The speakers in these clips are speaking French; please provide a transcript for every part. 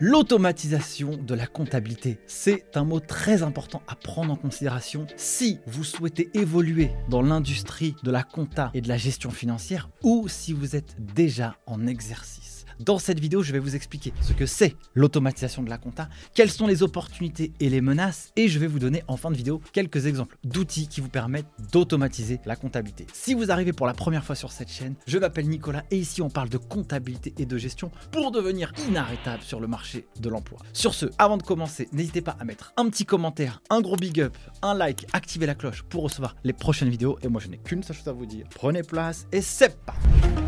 L'automatisation de la comptabilité, c'est un mot très important à prendre en considération si vous souhaitez évoluer dans l'industrie de la compta et de la gestion financière ou si vous êtes déjà en exercice. Dans cette vidéo, je vais vous expliquer ce que c'est l'automatisation de la compta, quelles sont les opportunités et les menaces, et je vais vous donner en fin de vidéo quelques exemples d'outils qui vous permettent d'automatiser la comptabilité. Si vous arrivez pour la première fois sur cette chaîne, je m'appelle Nicolas et ici on parle de comptabilité et de gestion pour devenir inarrêtable sur le marché de l'emploi. Sur ce, avant de commencer, n'hésitez pas à mettre un petit commentaire, un gros big up, un like, activer la cloche pour recevoir les prochaines vidéos, et moi je n'ai qu'une seule chose à vous dire. Prenez place et c'est parti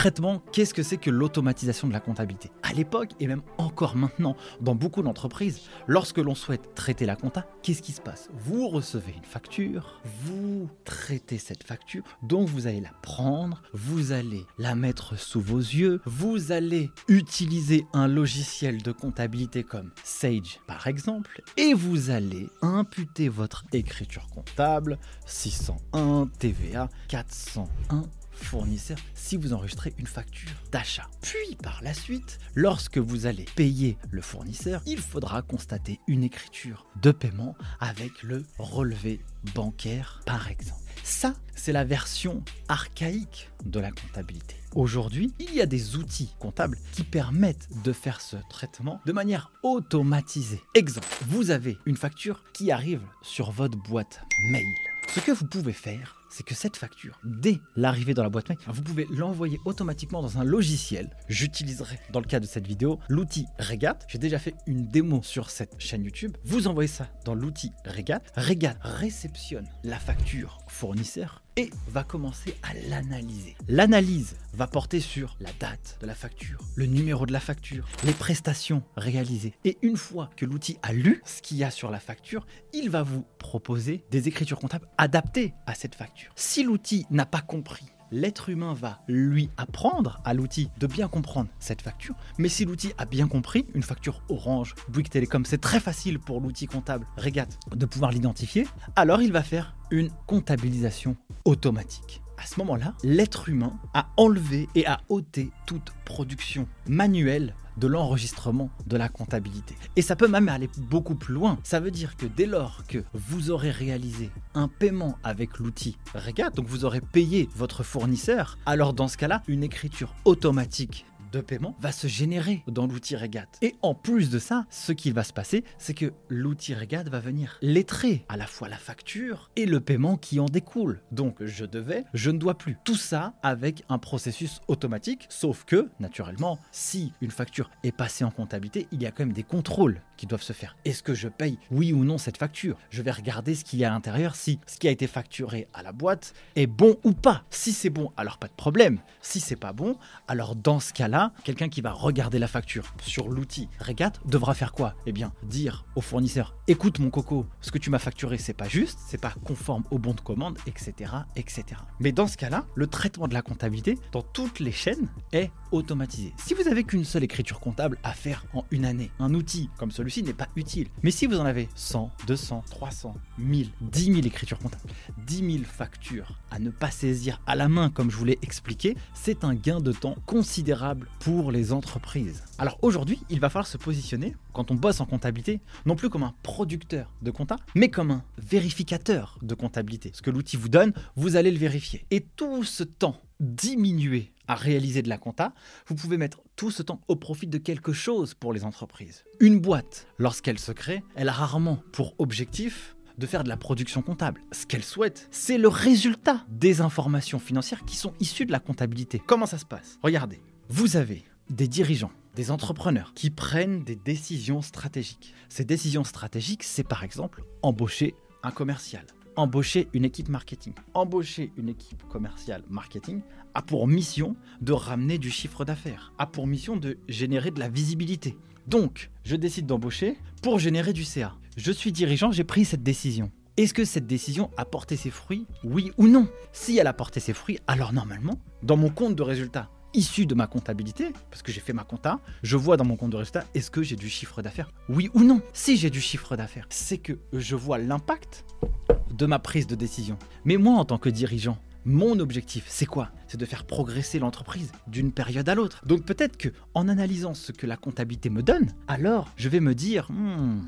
Concrètement, qu'est-ce que c'est que l'automatisation de la comptabilité À l'époque, et même encore maintenant, dans beaucoup d'entreprises, lorsque l'on souhaite traiter la compta, qu'est-ce qui se passe Vous recevez une facture, vous traitez cette facture, donc vous allez la prendre, vous allez la mettre sous vos yeux, vous allez utiliser un logiciel de comptabilité comme Sage par exemple, et vous allez imputer votre écriture comptable 601 TVA 401 fournisseur si vous enregistrez une facture d'achat. Puis par la suite, lorsque vous allez payer le fournisseur, il faudra constater une écriture de paiement avec le relevé bancaire par exemple. Ça, c'est la version archaïque de la comptabilité. Aujourd'hui, il y a des outils comptables qui permettent de faire ce traitement de manière automatisée. Exemple, vous avez une facture qui arrive sur votre boîte mail. Ce que vous pouvez faire, c'est que cette facture, dès l'arrivée dans la boîte mail, vous pouvez l'envoyer automatiquement dans un logiciel. J'utiliserai dans le cas de cette vidéo l'outil Regat. J'ai déjà fait une démo sur cette chaîne YouTube. Vous envoyez ça dans l'outil Regat. Regat réceptionne la facture fournisseur et va commencer à l'analyser. L'analyse va porter sur la date de la facture, le numéro de la facture, les prestations réalisées. Et une fois que l'outil a lu ce qu'il y a sur la facture, il va vous proposer des écritures comptables adaptées à cette facture. Si l'outil n'a pas compris l'être humain va lui apprendre à l'outil de bien comprendre cette facture. Mais si l'outil a bien compris, une facture Orange, Bouygues Télécom, c'est très facile pour l'outil comptable Regat de pouvoir l'identifier, alors il va faire une comptabilisation automatique. À ce moment-là, l'être humain a enlevé et a ôté toute production manuelle de l'enregistrement de la comptabilité. Et ça peut même aller beaucoup plus loin. Ça veut dire que dès lors que vous aurez réalisé un paiement avec l'outil Regat, donc vous aurez payé votre fournisseur, alors dans ce cas-là, une écriture automatique de paiement va se générer dans l'outil Regat. Et en plus de ça, ce qui va se passer, c'est que l'outil Regat va venir lettrer à la fois la facture et le paiement qui en découle. Donc je devais, je ne dois plus. Tout ça avec un processus automatique, sauf que, naturellement, si une facture est passée en comptabilité, il y a quand même des contrôles qui doivent se faire. Est-ce que je paye oui ou non cette facture? Je vais regarder ce qu'il y a à l'intérieur, si ce qui a été facturé à la boîte est bon ou pas. Si c'est bon, alors pas de problème. Si c'est pas bon, alors dans ce cas-là, quelqu'un qui va regarder la facture sur l'outil Regat devra faire quoi? Eh bien, dire au fournisseur écoute mon coco, ce que tu m'as facturé, c'est pas juste, c'est pas conforme au bon de commande, etc., etc. Mais dans ce cas-là, le traitement de la comptabilité dans toutes les chaînes est automatisé. Si vous avez qu'une seule écriture comptable à faire en une année, un outil comme celui-ci n'est pas utile. Mais si vous en avez 100, 200, 300, 1000, 10 000 écritures comptables, 10 000 factures à ne pas saisir à la main comme je vous l'ai expliqué, c'est un gain de temps considérable pour les entreprises. Alors aujourd'hui, il va falloir se positionner, quand on bosse en comptabilité, non plus comme un producteur de compta, mais comme un vérificateur de comptabilité. Ce que l'outil vous donne, vous allez le vérifier. Et tout ce temps diminué à réaliser de la compta, vous pouvez mettre tout ce temps au profit de quelque chose pour les entreprises. Une boîte, lorsqu'elle se crée, elle a rarement pour objectif de faire de la production comptable. Ce qu'elle souhaite, c'est le résultat des informations financières qui sont issues de la comptabilité. Comment ça se passe? Regardez, vous avez des dirigeants, des entrepreneurs qui prennent des décisions stratégiques. Ces décisions stratégiques, c'est par exemple embaucher un commercial, embaucher une équipe marketing. Embaucher une équipe commerciale marketing a pour mission de ramener du chiffre d'affaires, a pour mission de générer de la visibilité. Donc, je décide d'embaucher pour générer du CA. Je suis dirigeant, j'ai pris cette décision. Est-ce que cette décision a porté ses fruits? Oui ou non? Si elle a porté ses fruits, alors normalement, dans mon compte de résultats, issu de ma comptabilité, parce que j'ai fait ma compta, je vois dans mon compte de résultat, est-ce que j'ai du chiffre d'affaires? Oui ou non? Si j'ai du chiffre d'affaires, c'est que je vois l'impact de ma prise de décision. Mais moi, en tant que dirigeant, Mon objectif, c'est quoi? C'est de faire progresser l'entreprise d'une période à l'autre. Donc peut-être que en analysant ce que la comptabilité me donne, alors je vais me dire, hmm,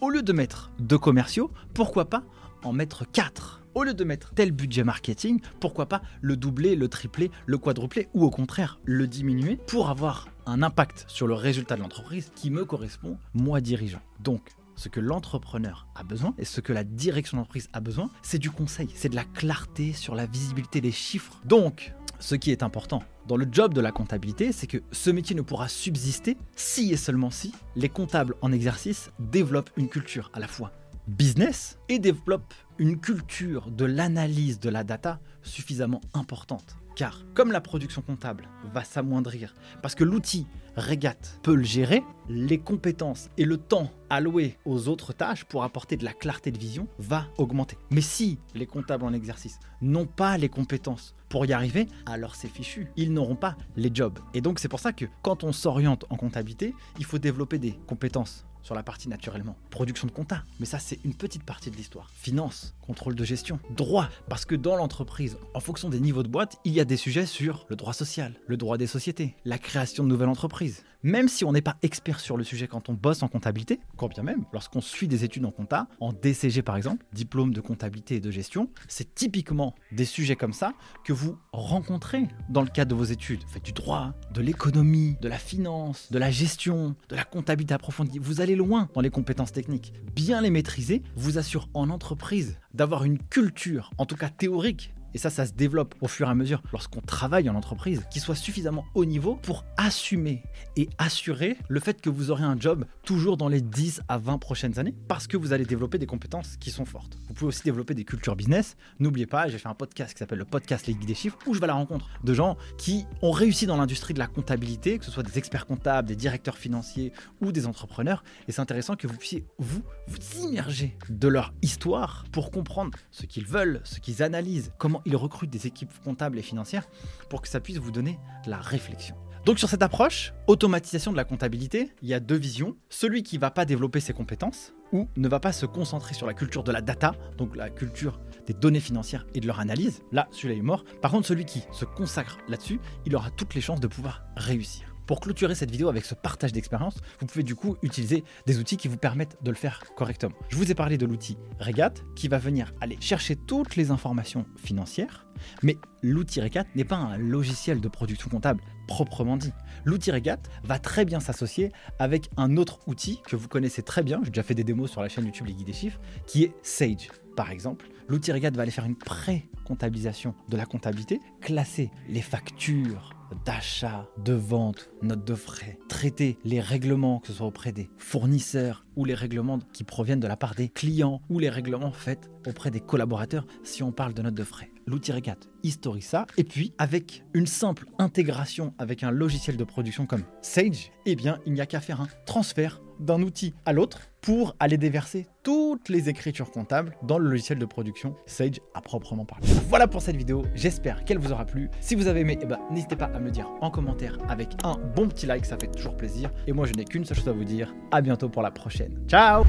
au lieu de mettre deux commerciaux, pourquoi pas en mettre quatre au lieu de mettre tel budget marketing, pourquoi pas le doubler, le tripler, le quadrupler ou au contraire le diminuer pour avoir un impact sur le résultat de l'entreprise qui me correspond, moi dirigeant. Donc, ce que l'entrepreneur a besoin et ce que la direction d'entreprise a besoin, c'est du conseil, c'est de la clarté sur la visibilité des chiffres. Donc, ce qui est important dans le job de la comptabilité, c'est que ce métier ne pourra subsister si et seulement si les comptables en exercice développent une culture à la fois business et développent une culture de l'analyse de la data suffisamment importante. Car comme la production comptable va s'amoindrir, parce que l'outil Regat peut le gérer, les compétences et le temps alloué aux autres tâches pour apporter de la clarté de vision va augmenter. Mais si les comptables en exercice n'ont pas les compétences pour y arriver, alors c'est fichu. Ils n'auront pas les jobs. Et donc c'est pour ça que quand on s'oriente en comptabilité, il faut développer des compétences sur la partie naturellement. Production de compta, mais ça c'est une petite partie de l'histoire. Finance, contrôle de gestion, droit, parce que dans l'entreprise, en fonction des niveaux de boîte, il y a des sujets sur le droit social, le droit des sociétés, la création de nouvelles entreprises. Même si on n'est pas expert sur le sujet quand on bosse en comptabilité, quand bien même, lorsqu'on suit des études en compta, en DCG par exemple, diplôme de comptabilité et de gestion, c'est typiquement des sujets comme ça que vous rencontrez dans le cadre de vos études. Faites du droit, de l'économie, de la finance, de la gestion, de la comptabilité approfondie. Vous allez loin dans les compétences techniques. Bien les maîtriser vous assure en entreprise d'avoir une culture, en tout cas théorique, et ça, ça se développe au fur et à mesure lorsqu'on travaille en entreprise, qui soit suffisamment haut niveau pour assumer et assurer le fait que vous aurez un job toujours dans les 10 à 20 prochaines années, parce que vous allez développer des compétences qui sont fortes. Vous pouvez aussi développer des cultures business. N'oubliez pas, j'ai fait un podcast qui s'appelle le podcast Les Guides des Chiffres, où je vais à la rencontre de gens qui ont réussi dans l'industrie de la comptabilité, que ce soit des experts comptables, des directeurs financiers ou des entrepreneurs. Et c'est intéressant que vous puissiez, vous, vous immerger de leur histoire pour comprendre ce qu'ils veulent, ce qu'ils analysent, comment ils recrutent des équipes comptables et financières pour que ça puisse vous donner de la réflexion. Donc sur cette approche, automatisation de la comptabilité, il y a deux visions. Celui qui ne va pas développer ses compétences ou ne va pas se concentrer sur la culture de la data, donc la culture des données financières et de leur analyse, là celui-là est mort. Par contre celui qui se consacre là-dessus, il aura toutes les chances de pouvoir réussir. Pour clôturer cette vidéo avec ce partage d'expérience, vous pouvez du coup utiliser des outils qui vous permettent de le faire correctement. Je vous ai parlé de l'outil Regat qui va venir aller chercher toutes les informations financières, mais l'outil Regat n'est pas un logiciel de production comptable proprement dit. L'outil Regat va très bien s'associer avec un autre outil que vous connaissez très bien, j'ai déjà fait des démos sur la chaîne YouTube Les Guides des Chiffres, qui est Sage. Par exemple, l'outil Regat va aller faire une pré-comptabilisation de la comptabilité, classer les factures, d'achat, de vente, notes de frais, traiter les règlements, que ce soit auprès des fournisseurs ou les règlements qui proviennent de la part des clients ou les règlements faits auprès des collaborateurs si on parle de notes de frais. L'outil Regat historique ça et puis avec une simple intégration avec un logiciel de production comme Sage, eh bien il n'y a qu'à faire un transfert d'un outil à l'autre pour aller déverser toutes les écritures comptables dans le logiciel de production Sage à proprement parler. Voilà pour cette vidéo, j'espère qu'elle vous aura plu. Si vous avez aimé, eh ben, n'hésitez pas à me dire en commentaire avec un bon petit like, ça fait toujours plaisir. Et moi je n'ai qu'une seule chose à vous dire, à bientôt pour la prochaine. Ciao